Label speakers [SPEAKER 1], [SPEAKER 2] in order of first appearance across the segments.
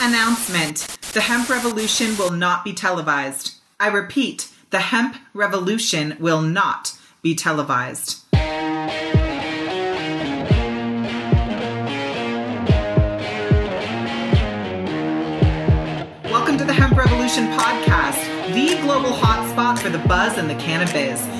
[SPEAKER 1] announcement the hemp revolution will not be televised. I repeat, the hemp revolution will not be televised. Welcome to the Hemp Revolution podcast, the global hotspot for the buzz and the cannabis.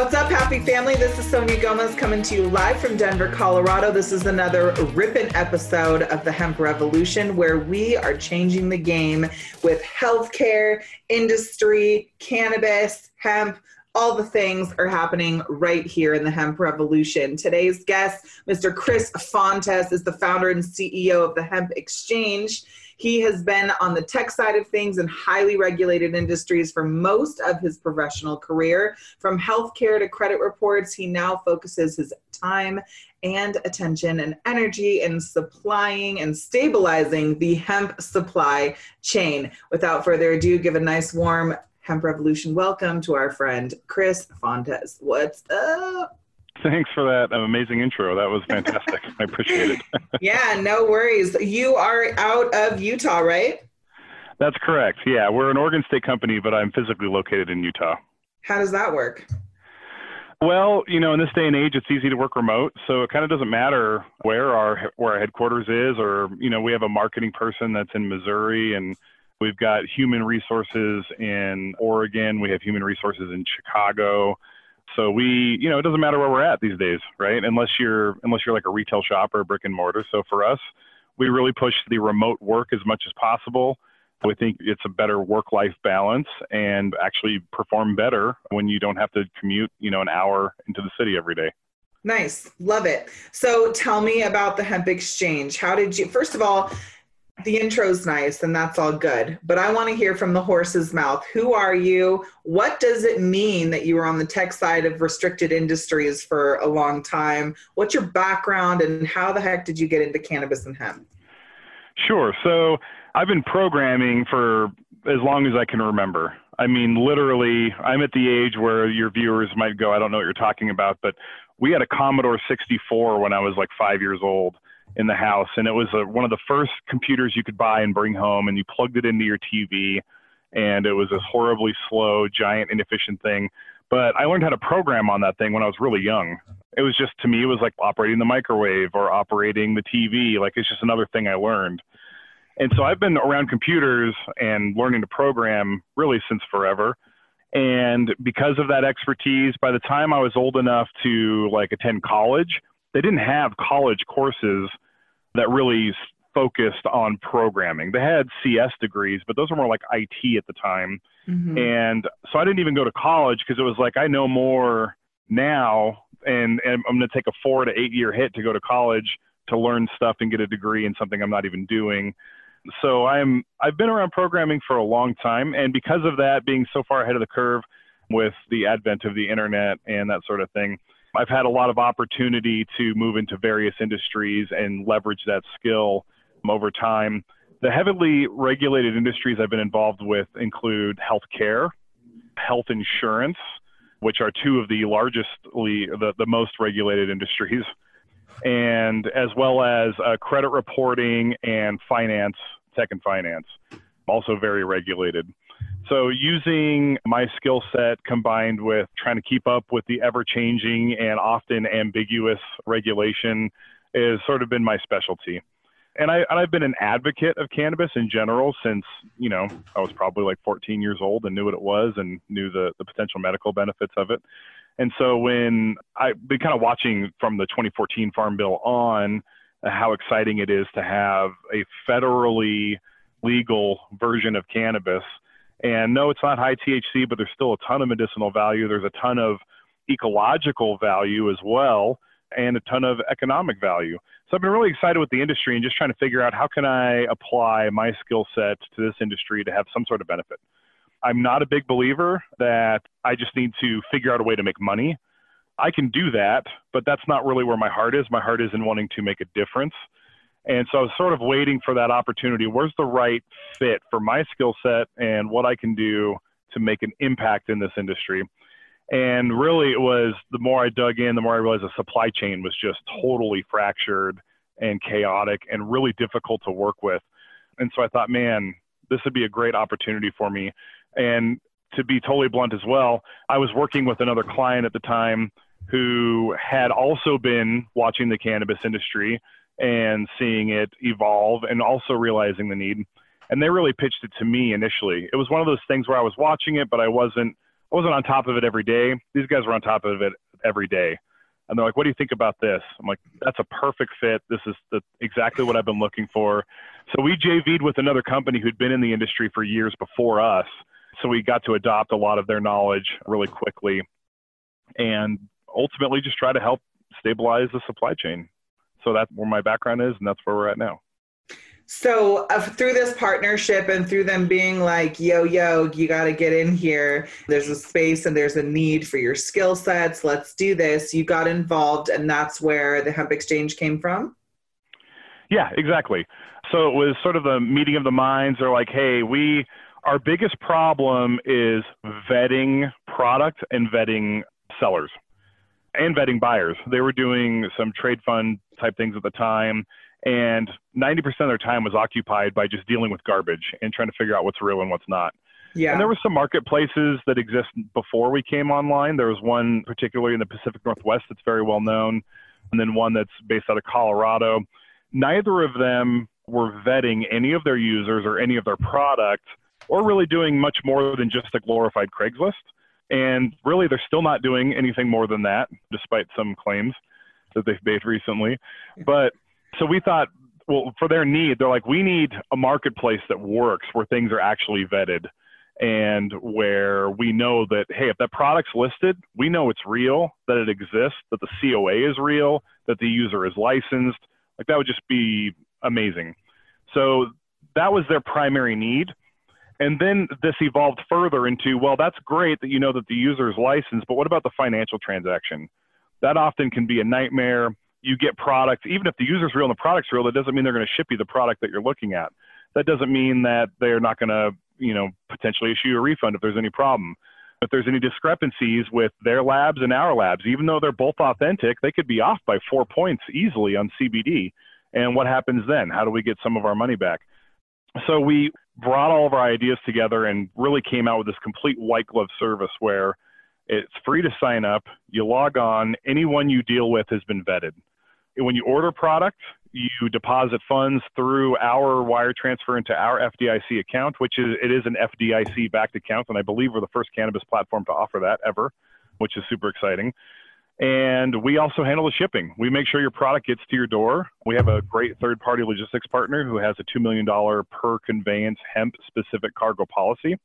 [SPEAKER 1] What's up, happy family? This is Sonia Gomez coming to you live from Denver, Colorado. This is another ripping episode of the Hemp Revolution where we are changing the game with healthcare, industry, cannabis, hemp. All the things are happening right here in the hemp revolution. Today's guest, Mr. Chris Fontes, is the founder and CEO of the Hemp Exchange. He has been on the tech side of things in highly regulated industries for most of his professional career. From healthcare to credit reports, he now focuses his time and attention and energy in supplying and stabilizing the hemp supply chain. Without further ado, give a nice warm Hemp Revolution welcome to our friend Chris Fontes. What's up?
[SPEAKER 2] Thanks for that um, amazing intro. That was fantastic. I appreciate it.
[SPEAKER 1] yeah, no worries. You are out of Utah, right?
[SPEAKER 2] That's correct. Yeah, we're an Oregon State company, but I'm physically located in Utah.
[SPEAKER 1] How does that work?
[SPEAKER 2] Well, you know, in this day and age, it's easy to work remote, so it kind of doesn't matter where our where our headquarters is, or you know, we have a marketing person that's in Missouri, and we've got human resources in Oregon. We have human resources in Chicago. So we, you know, it doesn't matter where we're at these days, right? Unless you're unless you're like a retail shop or a brick and mortar. So for us, we really push the remote work as much as possible. We think it's a better work-life balance and actually perform better when you don't have to commute, you know, an hour into the city every day.
[SPEAKER 1] Nice. Love it. So tell me about the hemp exchange. How did you first of all, the intro's nice and that's all good, but I want to hear from the horse's mouth. Who are you? What does it mean that you were on the tech side of restricted industries for a long time? What's your background and how the heck did you get into cannabis and hemp?
[SPEAKER 2] Sure. So I've been programming for as long as I can remember. I mean, literally, I'm at the age where your viewers might go, I don't know what you're talking about, but we had a Commodore 64 when I was like five years old in the house, and it was a, one of the first computers you could buy and bring home, and you plugged it into your TV, and it was this horribly slow, giant, inefficient thing. But I learned how to program on that thing when I was really young. It was just to me, it was like operating the microwave or operating the TV. Like it's just another thing I learned. And so I've been around computers and learning to program really since forever. And because of that expertise, by the time I was old enough to like attend college, they didn't have college courses that really focused on programming. They had CS degrees, but those were more like IT at the time. Mm-hmm. And so I didn't even go to college because it was like I know more now and, and I'm going to take a 4 to 8 year hit to go to college to learn stuff and get a degree in something I'm not even doing. So I'm I've been around programming for a long time and because of that being so far ahead of the curve with the advent of the internet and that sort of thing, I've had a lot of opportunity to move into various industries and leverage that skill over time. The heavily regulated industries I've been involved with include healthcare, health insurance, which are two of the largest, the, the most regulated industries, and as well as uh, credit reporting and finance, tech and finance, also very regulated. So, using my skill set combined with trying to keep up with the ever changing and often ambiguous regulation has sort of been my specialty. And, I, I've been an advocate of cannabis in general since, you know, I was probably like 14 years old and knew what it was and knew the, the potential medical benefits of it. And so when I've been kind of watching from the 2014 Farm Bill on uh, how exciting it is to have a federally legal version of cannabis and no, it's not high THC, but there's still a ton of medicinal value. There's a ton of ecological value as well, and a ton of economic value. So I've been really excited with the industry and just trying to figure out how can I apply my skill set to this industry to have some sort of benefit. I'm not a big believer that I just need to figure out a way to make money. I can do that, but that's not really where my heart is. My heart is in wanting to make a difference. And so I was sort of waiting for that opportunity. Where's the right fit for my skill set and what I can do to make an impact in this industry? And really, it was the more I dug in, the more I realized the supply chain was just totally fractured and chaotic and really difficult to work with. And so I thought, man, this would be a great opportunity for me. And to be totally blunt as well, I was working with another client at the time who had also been watching the cannabis industry and seeing it evolve and also realizing the need. And they really pitched it to me initially. It was one of those things where I was watching it, but I wasn't I wasn't on top of it every day. These guys were on top of it every day. And they're like, "What do you think about this?" I'm like, "That's a perfect fit. This is the, exactly what I've been looking for." So we JV'd with another company who'd been in the industry for years before us. So we got to adopt a lot of their knowledge really quickly, and ultimately just try to help stabilize the supply chain. So that's where my background is, and that's where we're at now.
[SPEAKER 1] So uh, through this partnership and through them being like, yo, yo, you got to get in here. There's a space and there's a need for your skill sets. Let's do this. You got involved, and that's where the Hemp Exchange came from.
[SPEAKER 2] Yeah, exactly. So it was sort of the meeting of the minds. They're like, hey, we, our biggest problem is vetting product and vetting sellers and vetting buyers. They were doing some trade fund type things at the time and 90% of their time was occupied by just dealing with garbage and trying to figure out what's real and what's not. Yeah. And there were some marketplaces that exist before we came online. There was one particularly in the Pacific Northwest that's very well known, and then one that's based out of Colorado. Neither of them were vetting any of their users or any of their product or really doing much more than just a glorified Craigslist. And really, they're still not doing anything more than that, despite some claims that they've made recently. But so we thought, well, for their need, they're like, we need a marketplace that works where things are actually vetted and where we know that, hey, if that product's listed, we know it's real, that it exists, that the COA is real, that the user is licensed. Like that would just be amazing. So that was their primary need. And then this evolved further into, well, that's great that you know that the user is licensed, but what about the financial transaction? That often can be a nightmare you get products, even if the user's real and the product's real, that doesn't mean they're going to ship you the product that you're looking at. That doesn't mean that they're not going to, you know, potentially issue a refund if there's any problem. If there's any discrepancies with their labs and our labs, even though they're both authentic, they could be off by four points easily on CBD. And what happens then? How do we get some of our money back? So we brought all of our ideas together and really came out with this complete white glove service where it's free to sign up. You log on. Anyone you deal with has been vetted when you order product, you deposit funds through our wire transfer into our FDIC account, which is it is an FDIC backed account, and I believe we're the first cannabis platform to offer that ever, which is super exciting. And we also handle the shipping. We make sure your product gets to your door. We have a great third party logistics partner who has a $2 million per conveyance hemp specific cargo policy.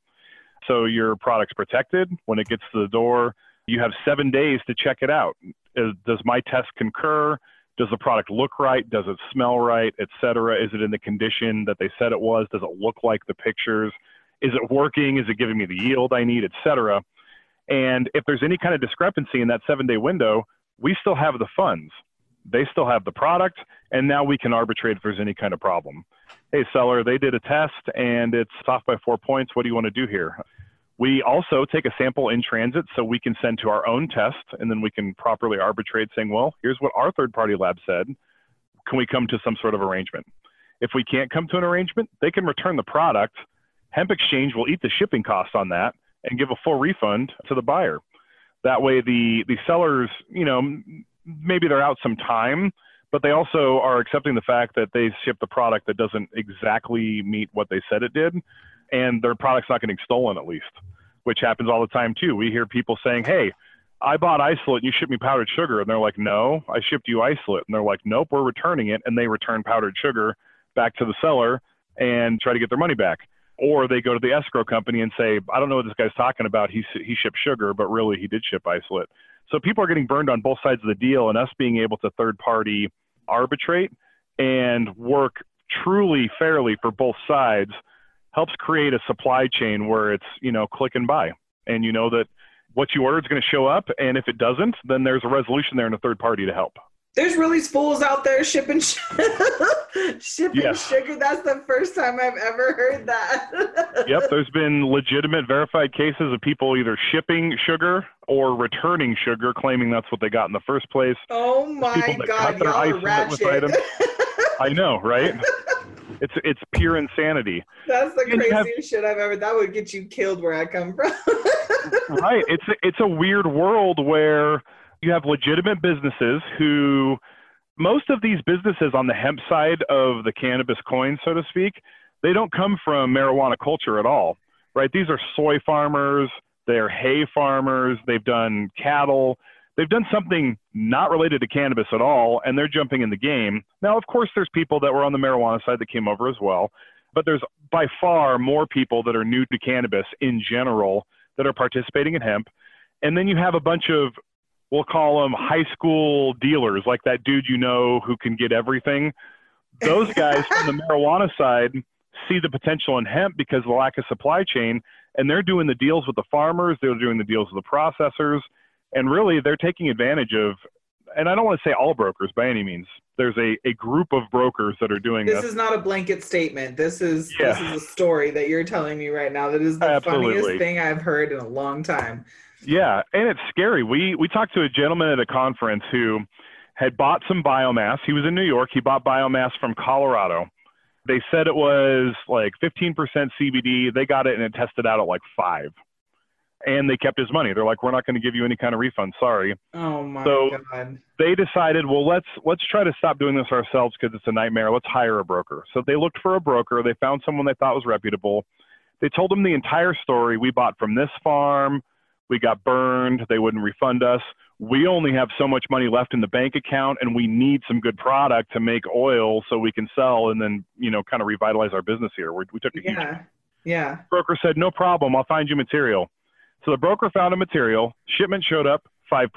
[SPEAKER 2] So your product's protected. When it gets to the door, you have seven days to check it out. Does my test concur? does the product look right? Does it smell right, et cetera? Is it in the condition that they said it was? Does it look like the pictures? Is it working? Is it giving me the yield I need, et cetera? And if there's any kind of discrepancy in that seven day window, we still have the funds. They still have the product, and now we can arbitrate if there's any kind of problem. Hey, seller, they did a test and it's off by four points. What do you want to do here? We also take a sample in transit so we can send to our own test and then we can properly arbitrate saying, well, here's what our third party lab said. Can we come to some sort of arrangement? If we can't come to an arrangement, they can return the product. Hemp Exchange will eat the shipping costs on that and give a full refund to the buyer. That way, the, the sellers, you know, maybe they're out some time, but they also are accepting the fact that they shipped the product that doesn't exactly meet what they said it did and their product's not getting stolen at least, which happens all the time too. We hear people saying, "Hey, I bought isolate and you shipped me powdered sugar," and they're like, "No, I shipped you isolate," and they're like, "Nope, we're returning it," and they return powdered sugar back to the seller and try to get their money back. Or they go to the escrow company and say, "I don't know what this guy's talking about. He he shipped sugar, but really he did ship isolate." So people are getting burned on both sides of the deal, and us being able to third party arbitrate and work truly fairly for both sides helps create a supply chain where it's, you know, click and buy. And you know that what you order is going to show up. And if it doesn't, then there's a resolution there and a third party to help.
[SPEAKER 1] There's really fools out there shipping shipping yes. sugar. That's the first time I've ever heard that.
[SPEAKER 2] yep, there's been legitimate verified cases of people either shipping sugar or returning sugar, claiming that's what they got in the first place.
[SPEAKER 1] Oh my god, y'all are ratchet.
[SPEAKER 2] I know, right? It's it's pure insanity.
[SPEAKER 1] That's the craziest have, shit I've ever. That would get you killed where I come from.
[SPEAKER 2] right. It's it's a weird world where you have legitimate businesses who most of these businesses on the hemp side of the cannabis coin, so to speak, they don't come from marijuana culture at all. Right. These are soy farmers. They're hay farmers. They've done cattle they've done something not related to cannabis at all, and they're jumping in the game. Now, of course, there's people that were on the marijuana side that came over as well, but there's by far more people that are new to cannabis in general that are participating in hemp. And then you have a bunch of, we'll call them high school dealers, like that dude you know who can get everything. Those guys from the marijuana side see the potential in hemp because of the lack of supply chain, and they're doing the deals with the farmers, they're doing the deals with the processors and really they're taking advantage of and I don't want to say all brokers by any means. There's a, a group of brokers that are doing
[SPEAKER 1] this.
[SPEAKER 2] This
[SPEAKER 1] is not a blanket statement. This is yeah. this is a story that you're telling me right now. That is the Absolutely. funniest thing I've heard in a long time.
[SPEAKER 2] Yeah, and it's scary. We we talked to a gentleman at a conference who had bought some biomass. He was in New York. He bought biomass from Colorado. They said it was like 15% CBD. They got it and it tested out at like five and they kept his money. They're like, we're not going to give you any kind of refund. Sorry.
[SPEAKER 1] Oh my so god.
[SPEAKER 2] They decided, well, let's let's try to stop doing this ourselves because it's a nightmare. Let's hire a broker. So they looked for a broker. They found someone they thought was reputable. They told them the entire story. We bought from this farm. We got burned. They wouldn't refund us. We only have so much money left in the bank account, and we need some good product to make oil so we can sell and then you know kind of revitalize our business here. we we took a
[SPEAKER 1] yeah. huge. Yeah.
[SPEAKER 2] Broker said, no problem. I'll find you material. So the broker found a material, shipment showed up 5%.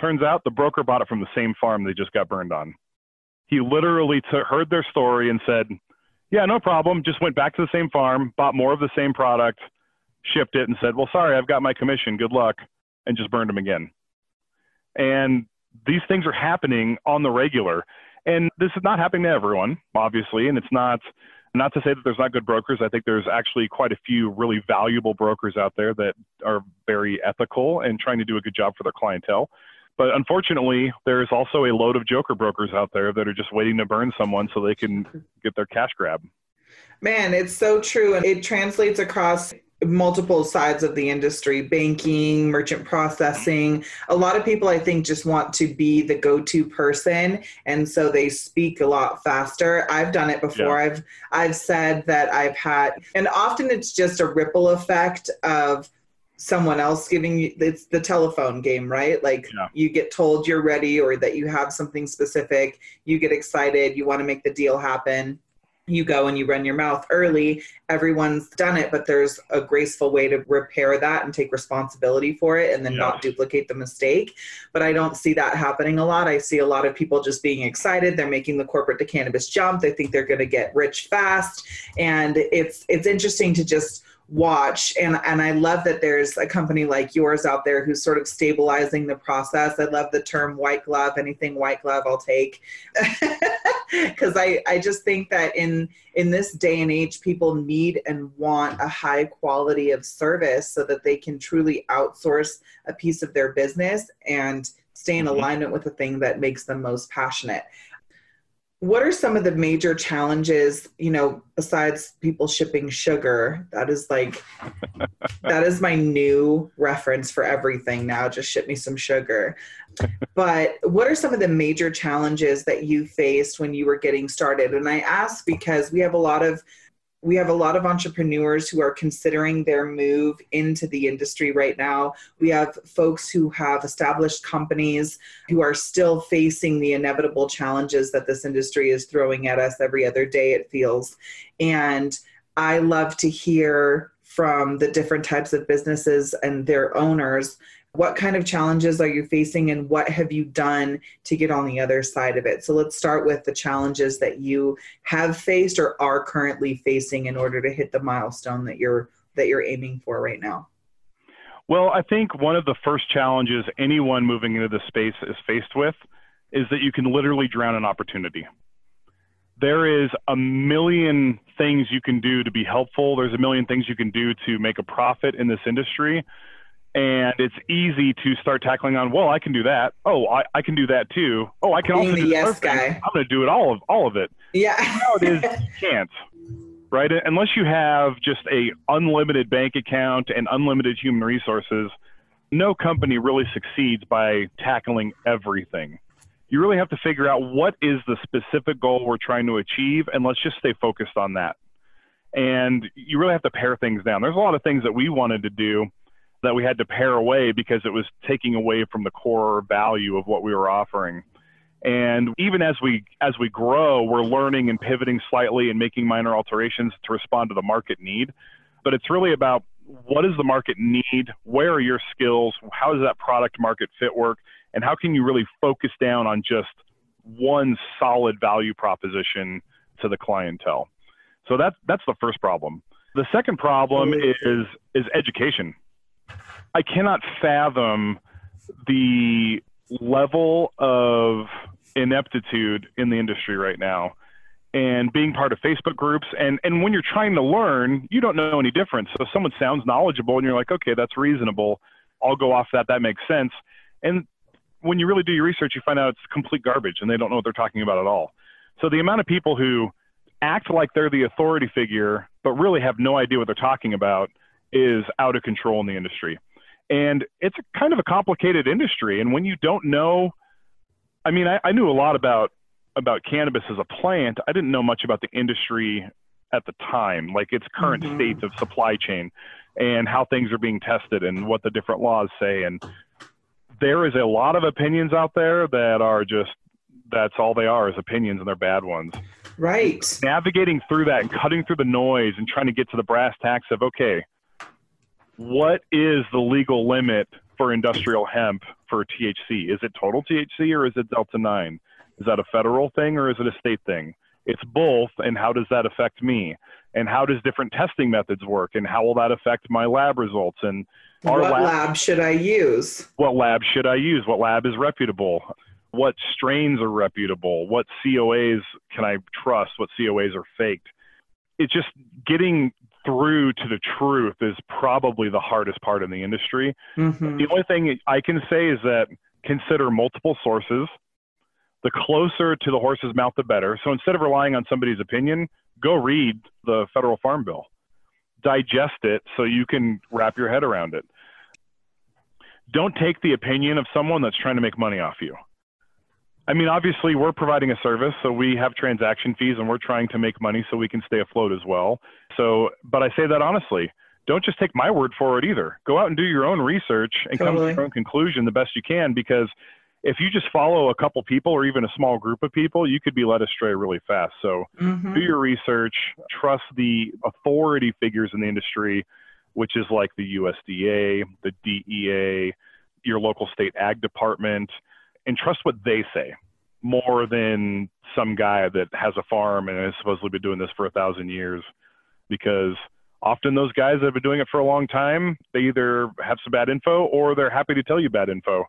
[SPEAKER 2] Turns out the broker bought it from the same farm they just got burned on. He literally t- heard their story and said, Yeah, no problem. Just went back to the same farm, bought more of the same product, shipped it, and said, Well, sorry, I've got my commission. Good luck. And just burned them again. And these things are happening on the regular. And this is not happening to everyone, obviously, and it's not not to say that there's not good brokers. I think there's actually quite a few really valuable brokers out there that are very ethical and trying to do a good job for their clientele. But unfortunately, there's also a load of joker brokers out there that are just waiting to burn someone so they can get their cash grab.
[SPEAKER 1] Man, it's so true. And it translates across multiple sides of the industry banking merchant processing. A lot of people i think just want to be the go-to person and so they speak a lot faster. I've done it before. Yeah. i've i've said that i've had and often it's just a ripple effect of someone else giving you it's the telephone game right? Like yeah. you get told you're ready or that you have something specific you get excited you want to make the deal happen you go and you run your mouth early. Everyone's done it, but there's a graceful way to repair that and take responsibility for it and then not duplicate the mistake. But I don't see that happening a lot. I see a lot of people just being excited. They're making the corporate to cannabis jump. They think they're going to get rich fast. And it's it's interesting to just watch and and I love that there's a company like yours out there who's sort of stabilizing the process. I love the term white glove, anything white glove I'll take. Cuz I I just think that in in this day and age people need and want a high quality of service so that they can truly outsource a piece of their business and stay in mm-hmm. alignment with the thing that makes them most passionate what are some of the major challenges you know besides people shipping sugar? That is like that is my new reference for everything now just ship me some sugar. But what are some of the major challenges that you faced when you were getting started? And i ask because we have a lot of we have a lot of entrepreneurs who are considering their move into the industry right now. We have folks who have established companies who are still facing the inevitable challenges that this industry is throwing at us every other day, it feels. And I love to hear from the different types of businesses and their owners what kind of challenges are you facing and what have you done to get on the other side of it? So let's start with the challenges that you have faced or are currently facing in order to hit the milestone that you're that you're aiming for right now.
[SPEAKER 2] Well, I think one of the first challenges anyone moving into this space is faced with is that you can literally drown an opportunity. There is a million things you can do to be helpful. There's a million things you can do to make a profit in this industry and it's easy to start tackling on well i can do that. Oh i, I can do that too. Oh i can
[SPEAKER 1] Being
[SPEAKER 2] also
[SPEAKER 1] the
[SPEAKER 2] do
[SPEAKER 1] yes guy.
[SPEAKER 2] i'm going to do it all of all of it.
[SPEAKER 1] Yeah.
[SPEAKER 2] Nowadays you can't right? Unless you have just a unlimited bank account and unlimited human resources no company really succeeds by tackling everything. You really have to figure out what is the specific goal we're trying to achieve and let's just stay focused on that. And you really have to pare things down. There's a lot of things that we wanted to do that we had to pare away because it was taking away from the core value of what we were offering. And even as we as we grow, we're learning and pivoting slightly and making minor alterations to respond to the market need. But it's really about what does the market need? Where are your skills? How does that product market fit work? And how can you really focus down on just one solid value proposition to the clientele? So that's that's the first problem. The second problem is is education. I cannot fathom the level of ineptitude in the industry right now and being part of Facebook groups. And, and when you're trying to learn, you don't know any difference. So if someone sounds knowledgeable and you're like, okay, that's reasonable. I'll go off that. That makes sense. And when you really do your research, you find out it's complete garbage and they don't know what they're talking about at all. So the amount of people who act like they're the authority figure, but really have no idea what they're talking about is out of control in the industry and it's a kind of a complicated industry. And when you don't know, I mean, I, I knew a lot about about cannabis as a plant. I didn't know much about the industry at the time, like its current mm-hmm. state of supply chain and how things are being tested and what the different laws say. And there is a lot of opinions out there that are just that's all they are is opinions and they're bad ones.
[SPEAKER 1] Right.
[SPEAKER 2] Navigating through that and cutting through the noise and trying to get to the brass tacks of okay, what is the legal limit for industrial hemp for THC? Is it total THC or is it Delta 9? Is that a federal thing or is it a state thing? It's both, and how does that affect me? And how does different testing methods work? And how will that affect my lab results? And
[SPEAKER 1] what lab, lab should I use?
[SPEAKER 2] What lab should I use? What lab is reputable? What strains are reputable? What COAs can I trust? What COAs are faked? It's just getting through to the truth is probably the hardest part in the industry. Mm-hmm. The only thing I can say is that consider multiple sources. The closer to the horse's mouth, the better. So instead of relying on somebody's opinion, go read the federal farm bill, digest it so you can wrap your head around it. Don't take the opinion of someone that's trying to make money off you. I mean, obviously, we're providing a service, so we have transaction fees and we're trying to make money so we can stay afloat as well. So, but I say that honestly. Don't just take my word for it either. Go out and do your own research and totally. come to your own conclusion the best you can because if you just follow a couple people or even a small group of people, you could be led astray really fast. So mm-hmm. do your research, trust the authority figures in the industry, which is like the USDA, the DEA, your local state ag department and trust what they say more than some guy that has a farm and has supposedly been doing this for a thousand years because often those guys that have been doing it for a long time they either have some bad info or they're happy to tell you bad info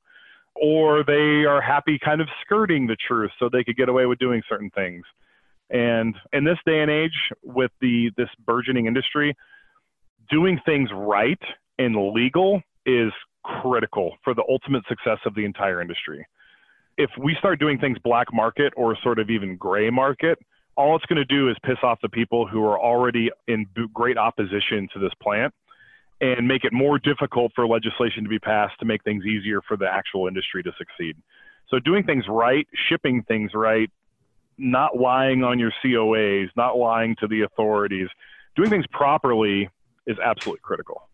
[SPEAKER 2] or they are happy kind of skirting the truth so they could get away with doing certain things. And in this day and age with the this burgeoning industry doing things right and legal is critical for the ultimate success of the entire industry if we start doing things black market or sort of even gray market, all it's going to do is piss off the people who are already in great opposition to this plant and make it more difficult for legislation to be passed to make things easier for the actual industry to succeed. So doing things right, shipping things right, not lying on your COAs, not lying to the authorities, doing things properly is absolutely critical.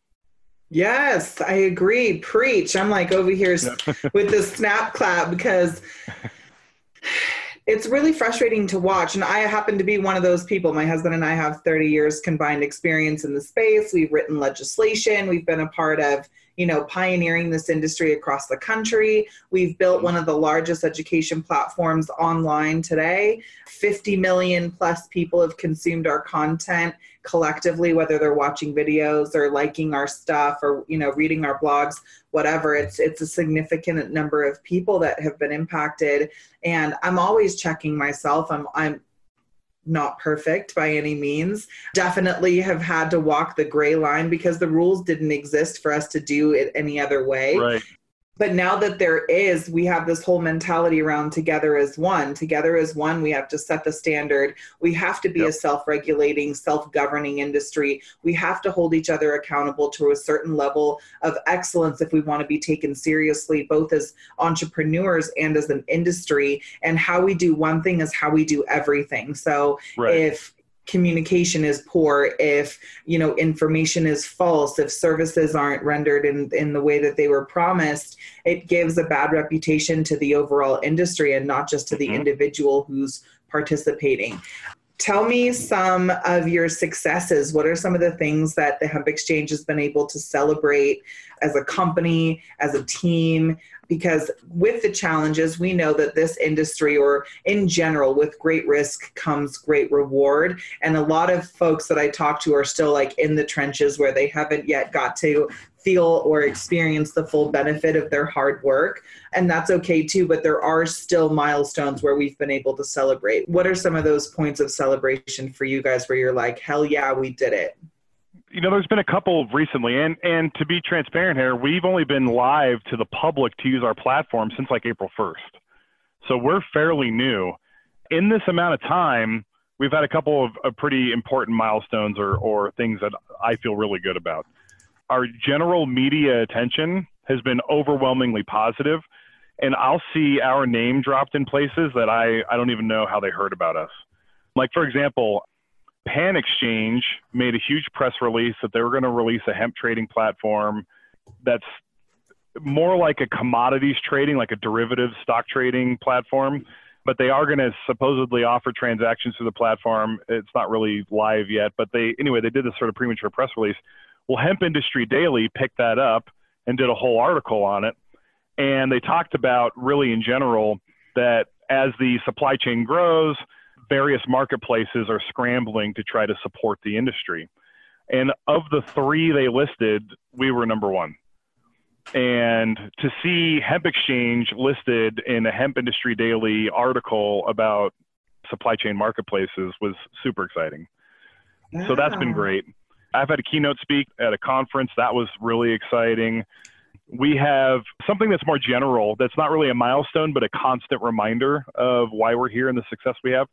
[SPEAKER 1] Yes, I agree. Preach. I'm like over here with the snap clap because it's really frustrating to watch. And I happen to be one of those people. My husband and I have 30 years combined experience in the space. We've written legislation. We've been a part of, you know, pioneering this industry across the country. We've built one of the largest education platforms online today. 50 million plus people have consumed our content collectively whether they're watching videos or liking our stuff or you know reading our blogs whatever it's it's a significant number of people that have been impacted and i'm always checking myself i'm i'm not perfect by any means. Definitely have had to walk the gray line because the rules didn't exist for us to do it any other way.
[SPEAKER 2] Right.
[SPEAKER 1] But now that there is, we have this whole mentality around together as one. Together as one, we have to set the standard. We have to be yep. a self regulating, self governing industry. We have to hold each other accountable to a certain level of excellence if we want to be taken seriously, both as entrepreneurs and as an industry. And how we do one thing is how we do everything. So right. if communication is poor if you know information is false if services aren't rendered in in the way that they were promised it gives a bad reputation to the overall industry and not just to the mm-hmm. individual who's participating tell me some of your successes what are some of the things that the hemp exchange has been able to celebrate as a company as a team because with the challenges, we know that this industry, or in general, with great risk comes great reward. And a lot of folks that I talk to are still like in the trenches where they haven't yet got to feel or experience the full benefit of their hard work. And that's okay too, but there are still milestones where we've been able to celebrate. What are some of those points of celebration for you guys where you're like, hell yeah, we did it?
[SPEAKER 2] You know, there's been a couple recently, and and to be transparent here, we've only been live to the public to use our platform since like April 1st, so we're fairly new. In this amount of time, we've had a couple of, of pretty important milestones or or things that I feel really good about. Our general media attention has been overwhelmingly positive, and I'll see our name dropped in places that I I don't even know how they heard about us. Like for example, Pan Exchange made a huge press release that they were going to release a hemp trading platform that's more like a commodities trading, like a derivative stock trading platform. But they are going to supposedly offer transactions through the platform. It's not really live yet, but they anyway they did this sort of premature press release. Well, Hemp Industry Daily picked that up and did a whole article on it, and they talked about really in general that as the supply chain grows, various marketplaces are scrambling to try to support the industry. And of the three they listed, we were number one. And to see Hemp Exchange listed in a Hemp Industry Daily article about supply chain marketplaces was super exciting. So that's been great. I've had a keynote speak at a conference. That was really exciting. We have something that's more general, that's not really a milestone, but a constant reminder of why we're here and the success we have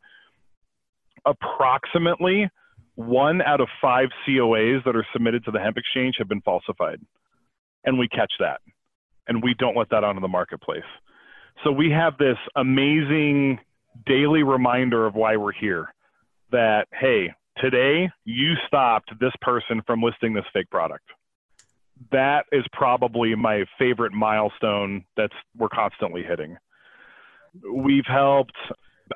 [SPEAKER 2] approximately one out of five COAs that are submitted to the hemp exchange have been falsified. And we catch that. And we don't let that onto the marketplace. So we have this amazing daily reminder of why we're here that, hey, today you stopped this person from listing this fake product. That is probably my favorite milestone that's we're constantly hitting. We've helped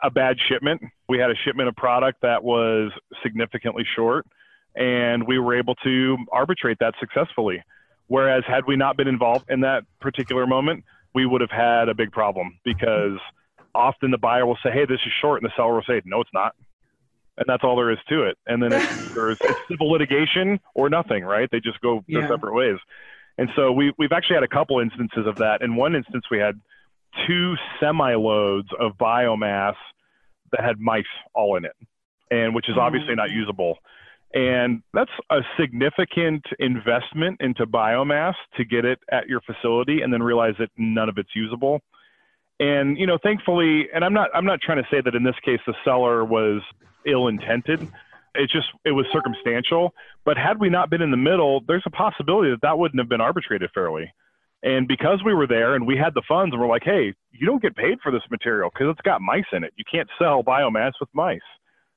[SPEAKER 2] a bad shipment. We had a shipment of product that was significantly short, and we were able to arbitrate that successfully. Whereas, had we not been involved in that particular moment, we would have had a big problem because often the buyer will say, "Hey, this is short," and the seller will say, "No, it's not," and that's all there is to it. And then it's, it's civil litigation or nothing, right? They just go their yeah. separate ways. And so we we've actually had a couple instances of that. In one instance, we had two semi loads of biomass that had mice all in it, and which is mm-hmm. obviously not usable. And that's a significant investment into biomass to get it at your facility and then realize that none of it's usable. And you know, thankfully, and I'm not I'm not trying to say that in this case the seller was ill intended. It's just it was circumstantial. But had we not been in the middle, there's a possibility that that wouldn't have been arbitrated fairly. And because we were there and we had the funds, and we're like, hey, you don't get paid for this material because it's got mice in it. You can't sell biomass with mice.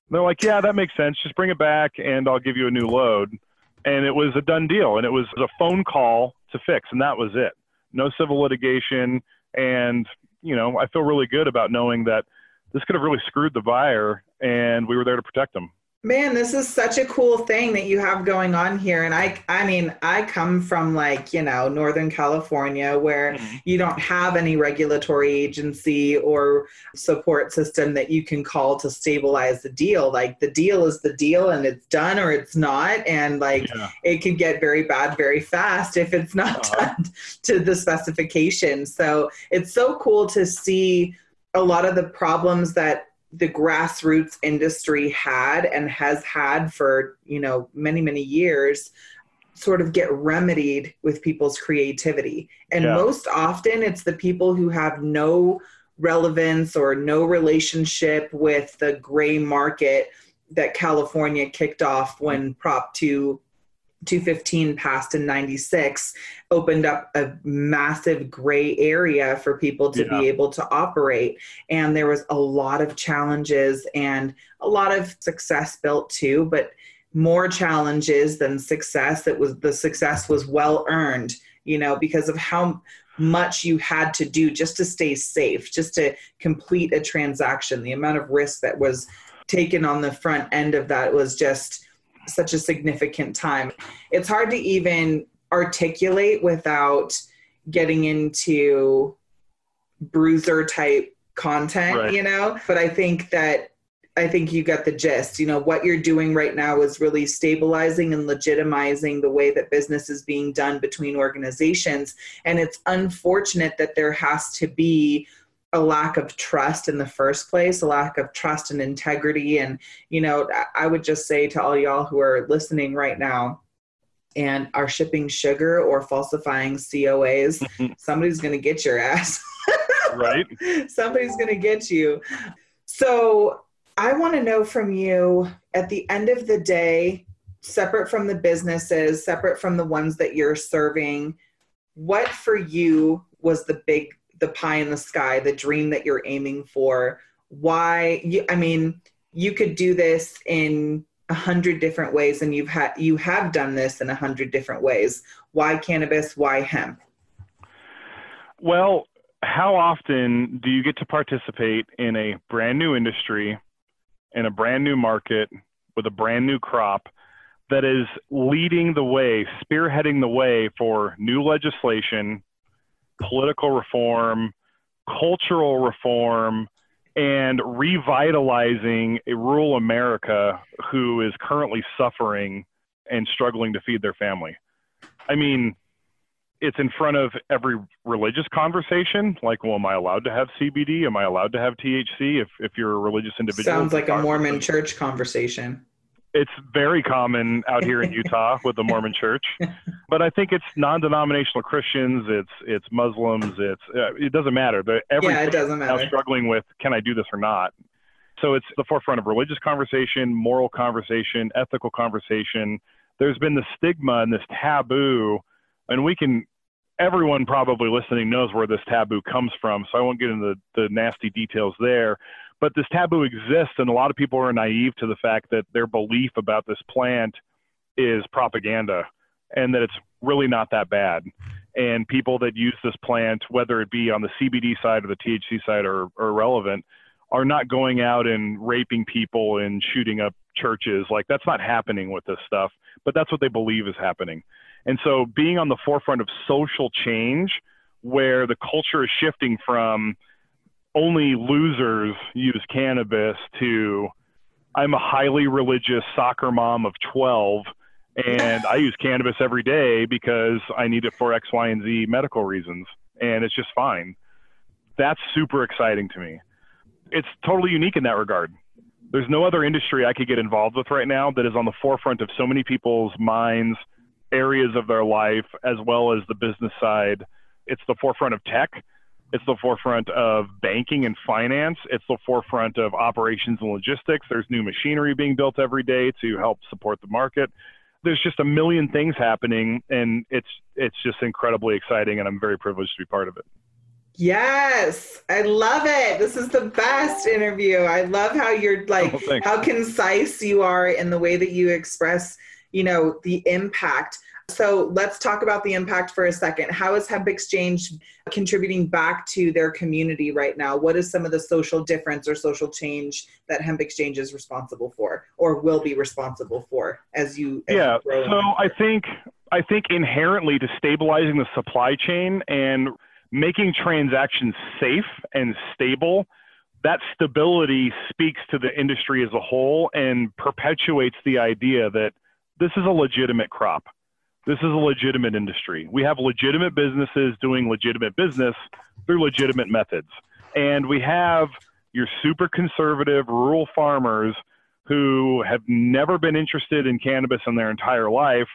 [SPEAKER 2] And they're like, yeah, that makes sense. Just bring it back and I'll give you a new load. And it was a done deal. And it was a phone call to fix. And that was it. No civil litigation. And, you know, I feel really good about knowing that this could have really screwed the buyer and we were there to protect them.
[SPEAKER 1] Man, this is such a cool thing that you have going on here. And I I mean, I come from like, you know, Northern California where mm-hmm. you don't have any regulatory agency or support system that you can call to stabilize the deal. Like the deal is the deal and it's done or it's not. And like yeah. it can get very bad very fast if it's not uh-huh. done to the specification. So it's so cool to see a lot of the problems that the grassroots industry had and has had for you know many many years sort of get remedied with people's creativity and yeah. most often it's the people who have no relevance or no relationship with the gray market that california kicked off when prop 2 215 passed in 96 opened up a massive gray area for people to yeah. be able to operate. And there was a lot of challenges and a lot of success built too but more challenges than success. It was the success was well earned you know because of how much you had to do just to stay safe just to complete a transaction. The amount of risk that was taken on the front end of that was just such a significant time. It's hard to even articulate without getting into bruiser type content, right. you know? But I think that I think you got the gist. You know, what you're doing right now is really stabilizing and legitimizing the way that business is being done between organizations. And it's unfortunate that there has to be a lack of trust in the first place, a lack of trust and integrity. And, you know, I would just say to all y'all who are listening right now and are shipping sugar or falsifying COAs, mm-hmm. somebody's going to get your ass.
[SPEAKER 2] right.
[SPEAKER 1] Somebody's going to get you. So I want to know from you at the end of the day, separate from the businesses, separate from the ones that you're serving, what for you was the big the pie in the sky, the dream that you're aiming for. Why? You, I mean, you could do this in a hundred different ways, and you've had you have done this in a hundred different ways. Why cannabis? Why hemp?
[SPEAKER 2] Well, how often do you get to participate in a brand new industry, in a brand new market, with a brand new crop? that is leading the way, spearheading the way for new legislation, political reform, cultural reform, and revitalizing a rural America who is currently suffering and struggling to feed their family. I mean, it's in front of every religious conversation. Like, well, am I allowed to have CBD? Am I allowed to have THC if, if you're a religious individual?
[SPEAKER 1] Sounds like a Mormon church conversation
[SPEAKER 2] it's very common out here in Utah with the Mormon Church, but I think it's non-denominational Christians, it's it's Muslims, it's uh, it doesn't matter.
[SPEAKER 1] Yeah, it doesn't matter.
[SPEAKER 2] Now struggling with can I do this or not. So it's the forefront of religious conversation, moral conversation, ethical conversation. There's been the stigma and this taboo, and we can. Everyone probably listening knows where this taboo comes from, so I won't get into the, the nasty details there but this taboo exists, and a lot of people are naive to the fact that their belief about this plant is propaganda and that it's really not that bad. And people that use this plant, whether it be on the CBD side or the THC side, are, are irrelevant, are not going out and raping people and shooting up churches. Like, that's not happening with this stuff, but that's what they believe is happening. And so, being on the forefront of social change, where the culture is shifting from, only losers use cannabis to I'm a highly religious soccer mom of 12 and I use cannabis every day because I need it for X, Y, and Z medical reasons. And it's just fine. That's super exciting to me. It's totally unique in that regard. There's no other industry I could get involved with right now that is on the forefront of so many people's minds, areas of their life, as well as the business side. It's the forefront of tech it's the forefront of banking and finance. It's the forefront of operations and logistics. There's new machinery being built every day to help support the market. There's just a million things happening, and it's it's just incredibly exciting, and I'm very privileged to be part of it.
[SPEAKER 1] Yes, I love it. This is the best interview. I love how you're oh, like oh, how concise you are in the way that you express, you know, the impact So let's talk about the impact for a second. How is Hemp Exchange contributing back to their community right now? What is some of the social difference or social change that Hemp Exchange is responsible for or will be responsible for as you
[SPEAKER 2] as Yeah. You so I think I think inherently to stabilizing the supply chain and making transactions safe and stable, that stability speaks to the industry as a whole and perpetuates the idea that this is a legitimate crop. This is a legitimate industry. We have legitimate businesses doing legitimate business through legitimate methods. And we have your super conservative rural farmers who have never been interested in cannabis in their entire life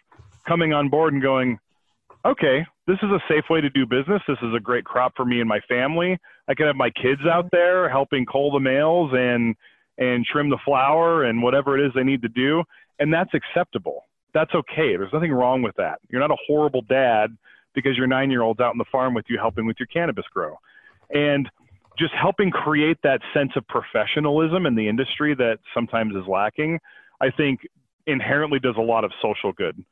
[SPEAKER 2] coming on board and going, okay, this is a safe way to do business. This is a great crop for me and my family. I can have my kids out mm-hmm. there helping cull the males and and trim the flower and whatever it is they need to do, and that's acceptable that's okay. There's nothing wrong with that. You're not a horrible dad because your nine year old's out in the farm with you helping with your cannabis grow. And just helping create that sense of professionalism in the industry that sometimes is lacking, I think inherently does a lot of social good.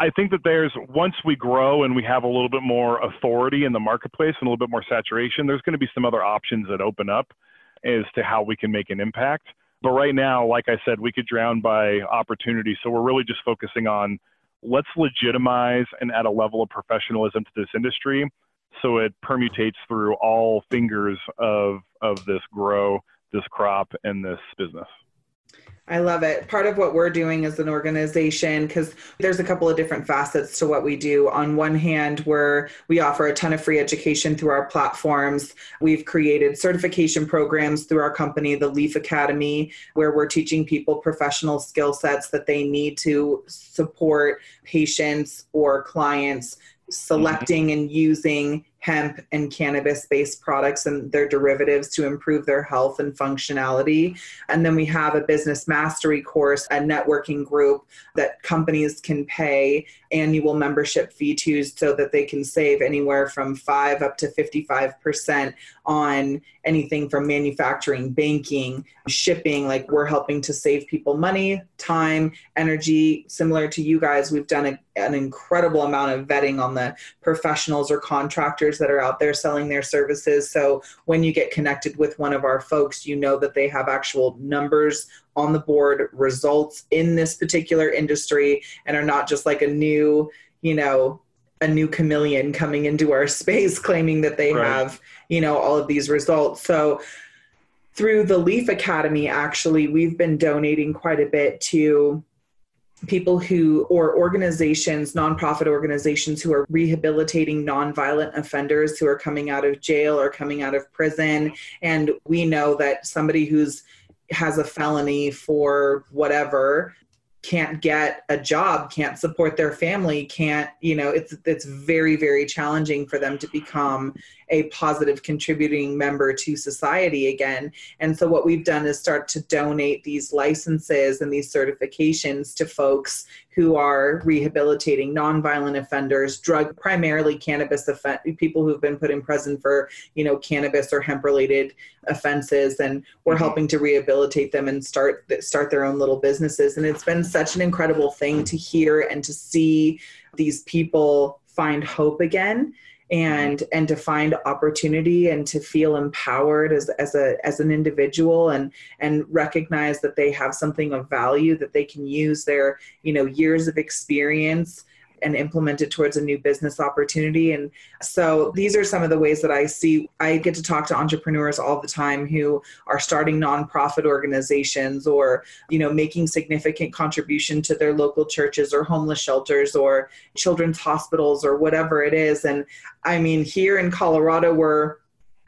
[SPEAKER 2] I think that there's once we grow and we have a little bit more authority in the marketplace and a little bit more saturation, there's going to be some other options that open up as to how we can make an impact. But right now, like I said, we could drown by opportunity. So we're really just focusing on let's legitimize and add a level of professionalism to this industry so it permutates through all fingers of, of this grow, this crop, and this business.
[SPEAKER 1] I love it. Part of what we're doing as an organization, because there's a couple of different facets to what we do. On one hand, where we offer a ton of free education through our platforms. We've created certification programs through our company, the Leaf Academy, where we're teaching people professional skill sets that they need to support patients or clients selecting mm-hmm. and using hemp and cannabis based products and their derivatives to improve their health and functionality. And then we have a business mastery course, a networking group that companies can pay annual membership fee to so that they can save anywhere from 5 up to 55% on anything from manufacturing, banking, shipping. Like we're helping to save people money, time, energy. Similar to you guys, we've done a, an incredible amount of vetting on the professionals or contractors that are out there selling their services. So when you get connected with one of our folks, you know that they have actual numbers on the board, results in this particular industry, and are not just like a new, you know, a new chameleon coming into our space claiming that they right. have, you know, all of these results. So through the Leaf Academy, actually, we've been donating quite a bit to people who or organizations nonprofit organizations who are rehabilitating nonviolent offenders who are coming out of jail or coming out of prison. And we know that somebody who's has a felony for whatever can't get a job can't support their family can't you know it's it's very very challenging for them to become a positive contributing member to society again and so what we've done is start to donate these licenses and these certifications to folks who are rehabilitating nonviolent offenders, drug primarily cannabis offend people who've been put in prison for you know cannabis or hemp related offenses, and we're mm-hmm. helping to rehabilitate them and start start their own little businesses. And it's been such an incredible thing to hear and to see these people find hope again and and to find opportunity and to feel empowered as as a as an individual and and recognize that they have something of value that they can use their you know years of experience and implement it towards a new business opportunity. And so these are some of the ways that I see I get to talk to entrepreneurs all the time who are starting nonprofit organizations or, you know, making significant contribution to their local churches or homeless shelters or children's hospitals or whatever it is. And I mean, here in Colorado, we're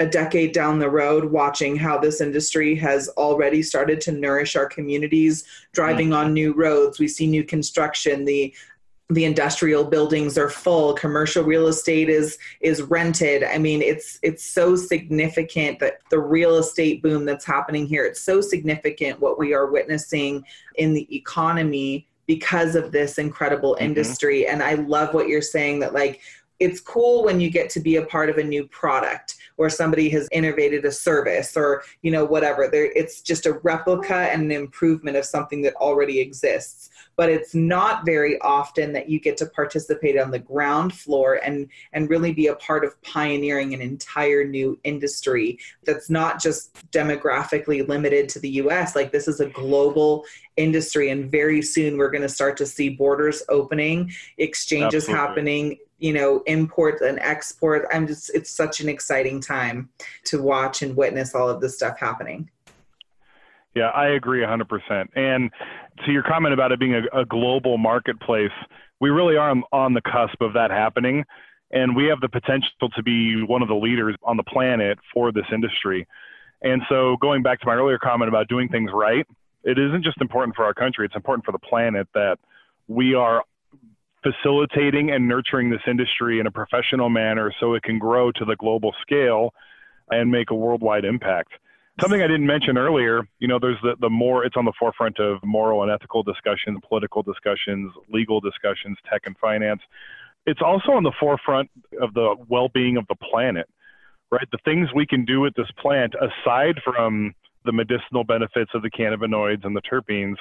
[SPEAKER 1] a decade down the road watching how this industry has already started to nourish our communities driving mm-hmm. on new roads we see new construction the the industrial buildings are full. Commercial real estate is is rented. I mean it's it's so significant that the real estate boom that's happening here it's so significant what we are witnessing in the economy because of this incredible mm-hmm. industry. And i love what you're saying that like it's cool when you get to be a part of a new product or somebody has innovated a service or you know whatever. There it's just a replica and an improvement of something that already exists but it's not very often that you get to participate on the ground floor and and really be a part of pioneering an entire new industry that's not just demographically limited to the US like this is a global industry and very soon we're going to start to see borders opening exchanges Absolutely. happening you know import and export i'm just it's such an exciting time to watch and witness all of this stuff happening
[SPEAKER 2] yeah i agree 100% and to your comment about it being a, a global marketplace we really are on, on the cusp of that happening. And we have the potential to be one of the leaders on the planet for this industry. And so going back to my earlier comment about doing things right it isn't just important for our country it's important for the planet that we are facilitating and nurturing this industry in a professional manner so it can grow to the global scale and make a worldwide impact. Something I didn't mention earlier, you know, there's the, the more, it's on the forefront of moral and ethical discussions, political discussions, legal discussions, tech and finance. It's also on the forefront of the well being of the planet, right? The things we can do with this plant, aside from the medicinal benefits of the cannabinoids and the terpenes,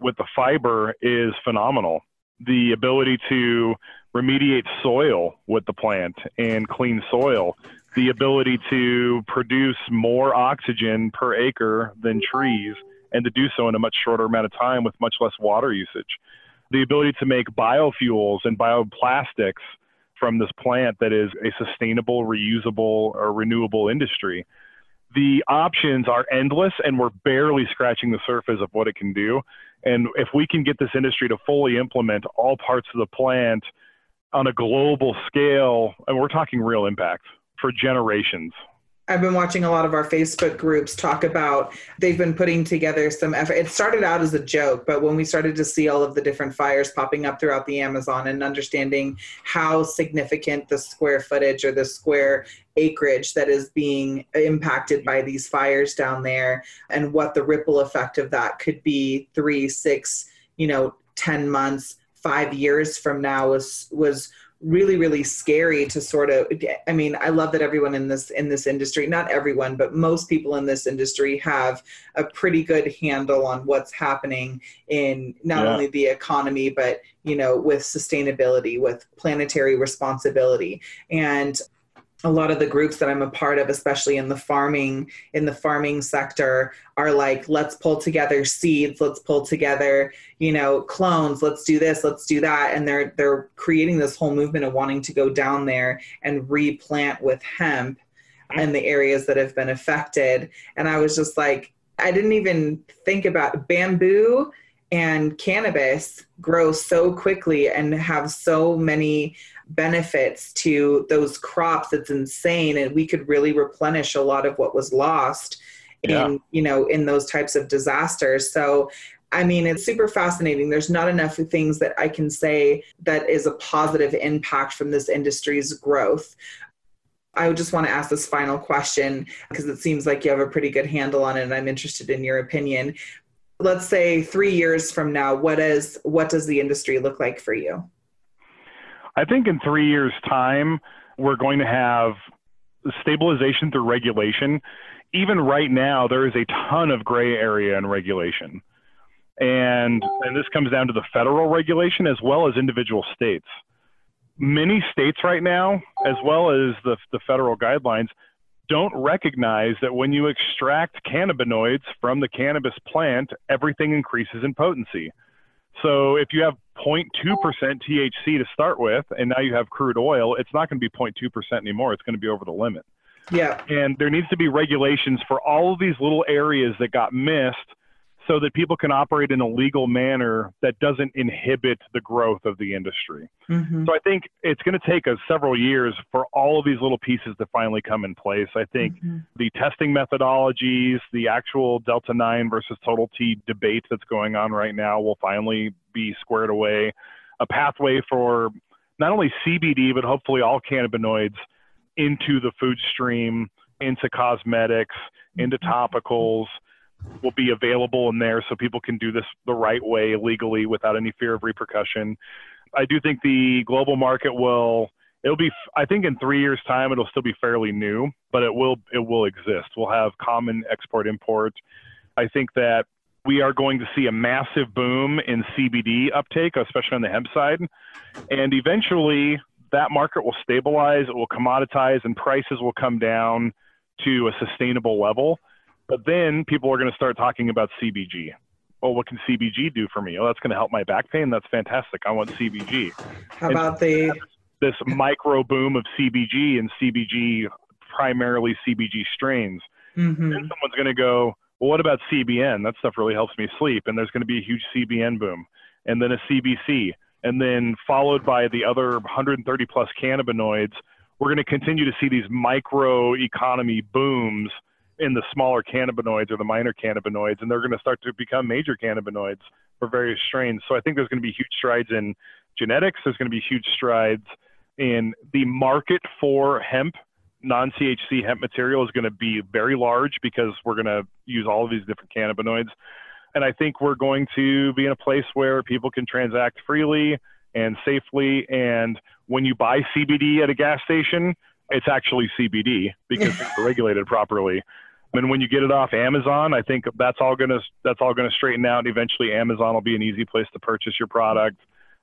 [SPEAKER 2] with the fiber is phenomenal the ability to remediate soil with the plant and clean soil, the ability to produce more oxygen per acre than trees, and to do so in a much shorter amount of time with much less water usage, the ability to make biofuels and bioplastics from this plant that is a sustainable, reusable, or renewable industry. The options are endless, and we're barely scratching the surface of what it can do. And if we can get this industry to fully implement all parts of the plant on a global scale, and we're talking real impact for generations.
[SPEAKER 1] I've been watching a lot of our Facebook groups talk about they've been putting together some effort. It started out as a joke, but when we started to see all of the different fires popping up throughout the Amazon and understanding how significant the square footage or the square acreage that is being impacted by these fires down there and what the ripple effect of that could be three, six, you know, 10 months, five years from now was was really really scary to sort of i mean i love that everyone in this in this industry not everyone but most people in this industry have a pretty good handle on what's happening in not yeah. only the economy but you know with sustainability with planetary responsibility and a lot of the groups that I'm a part of, especially in the farming in the farming sector, are like, let's pull together seeds, let's pull together, you know, clones, let's do this, let's do that, and they're they're creating this whole movement of wanting to go down there and replant with hemp in the areas that have been affected. And I was just like, I didn't even think about bamboo and cannabis grow so quickly and have so many benefits to those crops it's insane and we could really replenish a lot of what was lost yeah. in you know in those types of disasters so I mean, it's super fascinating. There's not enough things that I can say that is a positive impact from this industry's growth. I just want to ask this final question because it seems like you have a pretty good handle on it, and I'm interested in your opinion let's say three years from now, what is what does the industry look like for you?
[SPEAKER 2] I think in three years' time, we're going to have stabilization through regulation. Even right now, there is a ton of gray area in regulation. And, and this comes down to the federal regulation as well as individual states. Many states right now, as well as the, the federal guidelines, don't recognize that when you extract cannabinoids from the cannabis plant, everything increases in potency. So if you have 0.2% THC to start with, and now you have crude oil, it's not going to be 0.2% anymore. It's going to be over the limit.
[SPEAKER 1] Yeah.
[SPEAKER 2] And there needs to be regulations for all of these little areas that got missed so that people can operate in a legal manner that doesn't inhibit the growth of the industry. Mm-hmm. So I think it's going to take us several years for all of these little pieces to finally come in place. I think mm-hmm. the testing methodologies, the actual Delta 9 versus Total T debate that's going on right now will finally be squared away. A pathway for not only CBD, but hopefully all cannabinoids into the food stream, into cosmetics, into mm-hmm. Will be available in there so people can do this the right way legally without any fear of repercussion. I do think the global market will it'll be I think in three years time it'll still be fairly new, but it will it will exist. We'll have common export import. I think that we are going to see a massive boom in CBD uptake, especially on the hemp side, and eventually that market will stabilize, it will commoditize, and prices will come down to a sustainable level. But then people are going to start talking about CBG. Well, what can CBG do for me? Oh, that's going to help my back pain. That's fantastic. I want CBG.
[SPEAKER 1] How about the
[SPEAKER 2] this micro boom of CBG and CBG, primarily CBG strains. Mm-hmm. Then someone's going to go, well, what about CBN? That stuff really helps me sleep. And there's going to be a huge CBN boom, and then a CBC, and then followed by the other 130 plus cannabinoids. We're going to continue to see these micro economy booms in the smaller cannabinoids or the minor cannabinoids, and they're going to start to become major cannabinoids for various strains. So I think there's going to be huge strides in genetics. There's going to be huge strides in the market for hemp, Non THC hemp material is going to be very large because we're going to use all of these different cannabinoids. And I think we're going to be in a place where people can transact freely and safely. And when you buy CBD at a gas station, it's actually CBD because it's regulated properly. And when you get it off Amazon, I think that's all gonna that's all gonna straighten out. Eventually, Amazon will be an easy place to purchase your product.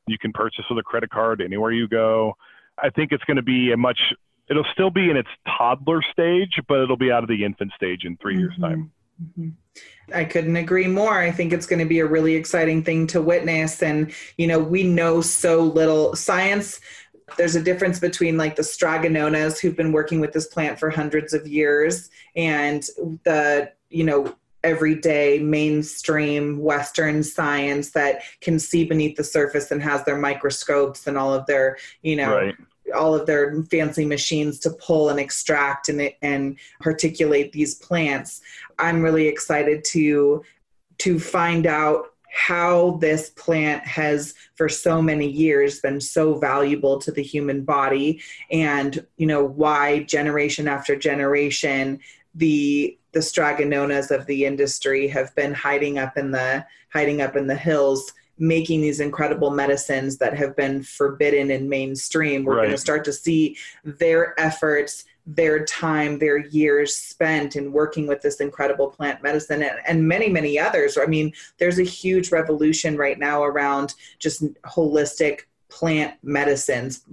[SPEAKER 2] You can purchase with a credit card anywhere you go. I think it's going to be a much, it'll still be in its toddler stage, but it'll be out of the infant stage in 3 mm-hmm. years' time. Mm-hmm.
[SPEAKER 1] I couldn't agree more. I think it's going to be a really exciting thing to witness. And, you know, we know so little science. There's a difference between like the Stragononas who've been working with this plant for hundreds of years and the, you know, everyday mainstream Western science that can see beneath the surface and has their microscopes and all of their, you know, right. all of their fancy machines to pull and extract and and articulate these plants. I'm really excited to to find out how this plant has for so many years been so valuable to the human body and you know why generation after generation the the stragononas of the industry have been hiding up in the hiding up in the hills making these incredible medicines that have been forbidden in mainstream we're right. going to start to see their efforts their time their years spent in working with this incredible plant medicine and, and many many others. I mean there's a huge revolution right now around just holistic plant medicines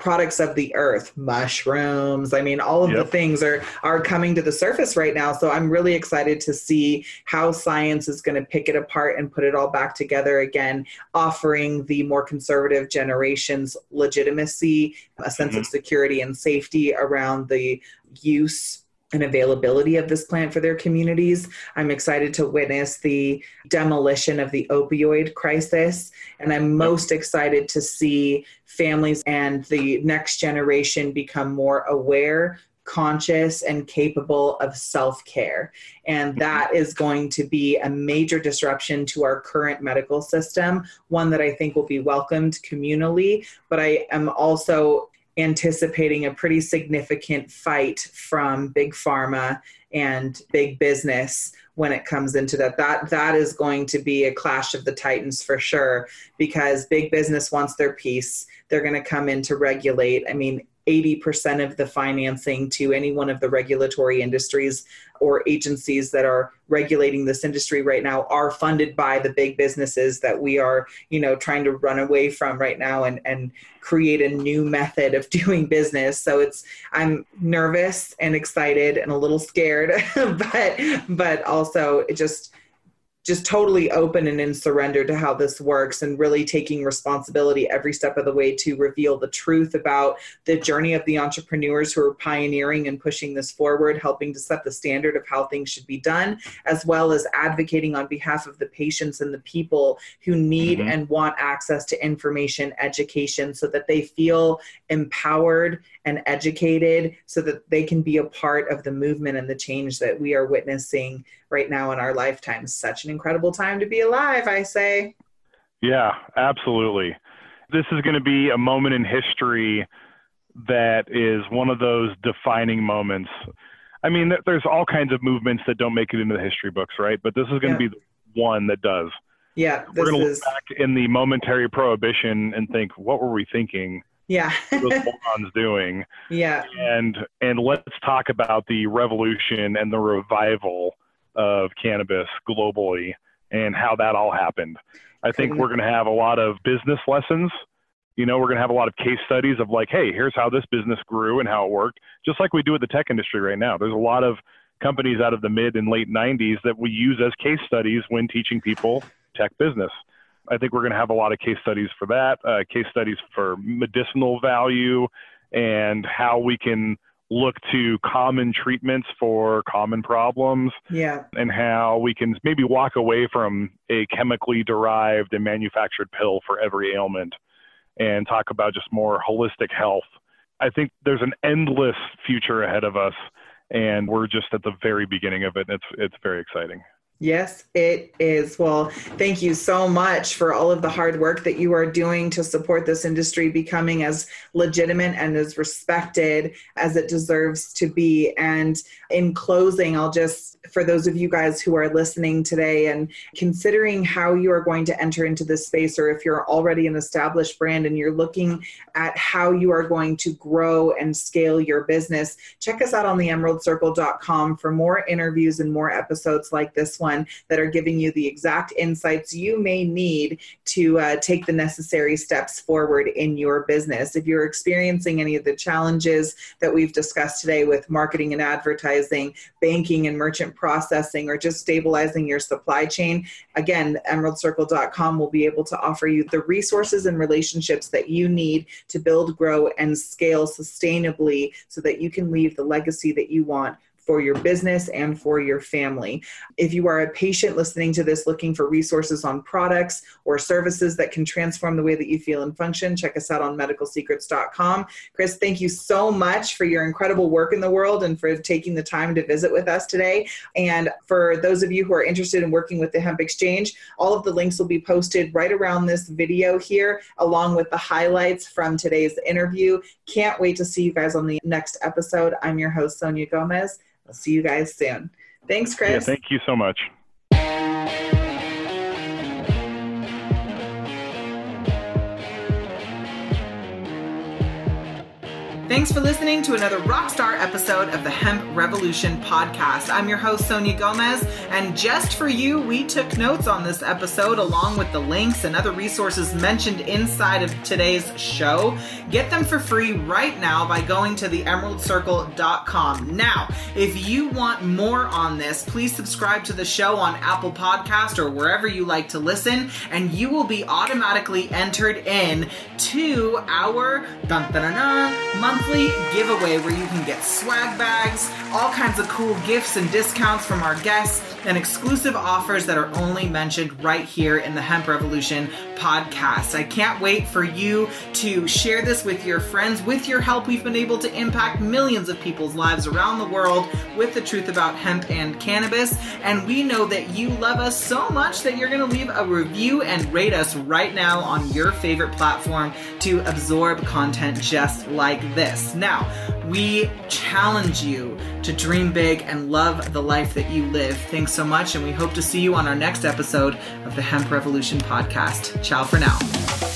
[SPEAKER 1] products of the earth mushrooms i mean all of yep. the things are are coming to the surface right now so i'm really excited to see how science is going to pick it apart and put it all back together again offering the more conservative generations legitimacy a sense mm-hmm. of security and safety around the use and availability of this plant for their communities. I'm excited to witness the demolition of the opioid crisis. And I'm most excited to see families and the next generation become more aware, conscious, and capable of self care. And mm-hmm. that is going to be a major disruption to our current medical system, one that I think will be welcomed communally. But I am also anticipating a pretty significant fight from big pharma and big business when it comes into that. That that is going to be a clash of the titans for sure because big business wants their piece they're going to come in to regulate. I mean 80% of the financing to any one of the regulatory industries or agencies that are regulating this industry right now are funded by the big businesses that we are you know trying to run away from right now and and create a new method of doing business. So it's i'm nervous and excited and a little scared but but also just just totally open and in surrender to how this works and really taking responsibility every step of the way to reveal the truth about the journey of the entrepreneurs who are pioneering and pushing this forward, helping to set the standard of how things should be done, as well as advocating on behalf of the patients and the people who need mm-hmm. and want access to information, education, so that they feel empowered and educated so that they can be a part of the movement and the change that we are witnessing right now in our lifetime. Such an incredible time to be alive, I say.
[SPEAKER 2] Yeah, absolutely. This is going to be a moment in history that is one of those defining moments. I mean, there's all kinds of movements that don't make it into the history books, right? But this is going yeah. to be the one that does.
[SPEAKER 1] Yeah,
[SPEAKER 2] we're going to look back in the momentary prohibition and think, what were we thinking?
[SPEAKER 1] Yeah.
[SPEAKER 2] those bolt-ons doing.
[SPEAKER 1] Yeah.
[SPEAKER 2] And and let's talk about the revolution and the revival of cannabis globally and how that all happened. I think we're going to have a lot of business lessons. You know, we're going to have a lot of case studies of like, hey, here's how this business grew and how it worked, just like we do with the tech industry right now. There's a lot of companies out of the mid and late 90s that we use as case studies when teaching people tech business. I think we're going to have a lot of case studies for that, uh, case studies for medicinal value and how we can look to common treatments for common problems.
[SPEAKER 1] Yeah.
[SPEAKER 2] And how we can maybe walk away from a chemically derived and manufactured pill for every ailment and talk about just more holistic health. I think there's an endless future ahead of us and we're just at the very beginning of it it's it's very exciting
[SPEAKER 1] Yes, it is. Well, thank you so much for all of the hard work that you are doing to support this industry becoming as legitimate and as respected as it deserves to be. And in closing, I'll just, for those of you guys who are listening today and considering how you are going to enter into this space, or if you're already an established brand and you're looking at how you are going to grow and scale your business, check us out on the emeraldcircle.com for more interviews and more episodes like this one one that are giving you the exact insights you may need to uh, take the necessary steps forward in your business. If you're experiencing any of the challenges that we've discussed today with marketing and advertising, banking and merchant processing, or just stabilizing your supply chain, again, emeraldcircle.com will be able to offer you the resources and relationships that you need to build, grow, and scale sustainably so that you can leave the legacy that you want for your business and for your family. If you are a patient listening to this looking for resources on products or services that can transform the way that you feel and function, check us out on medicalsecrets.com. Chris, thank you so much for your incredible work in the world and for taking the time to visit with us today. And for those of you who are interested in working with the Hemp Exchange, all of the links will be posted right around this video here, along with the highlights from today's interview. Can't wait to see you guys on the next episode. I'm your host, Sonia Gomez. I'll see you guys soon. Thanks, Chris.
[SPEAKER 2] Yeah, thank you so much.
[SPEAKER 1] Thanks for listening to another Rockstar episode of the Hemp Revolution podcast. I'm your host, Sonia Gomez, and just for you, we took notes on this episode along with the links and other resources mentioned inside of today's show. Get them for free right now by going to theemeraldcircle.com. Now, if you want more on this, please subscribe to the show on Apple Podcast or wherever you like to listen, and you will be automatically entered in to our dun, dun, dun, month monthly giveaway where you can get swag bags, all kinds of cool gifts and discounts from our guests, and exclusive offers that are only mentioned right here in the Hemp Revolution podcast. I can't wait for you to share this with your friends. With your help, we've been able to impact millions of people's lives around the world with the truth about hemp and cannabis. And we know that you love us so much that you're going to leave a review and rate us right now on your favorite platform to absorb content just like this. Now, we challenge you to dream big and love the life that you live. Thanks so much, and we hope to see you on our next episode of the Hemp Revolution podcast. Ciao for now.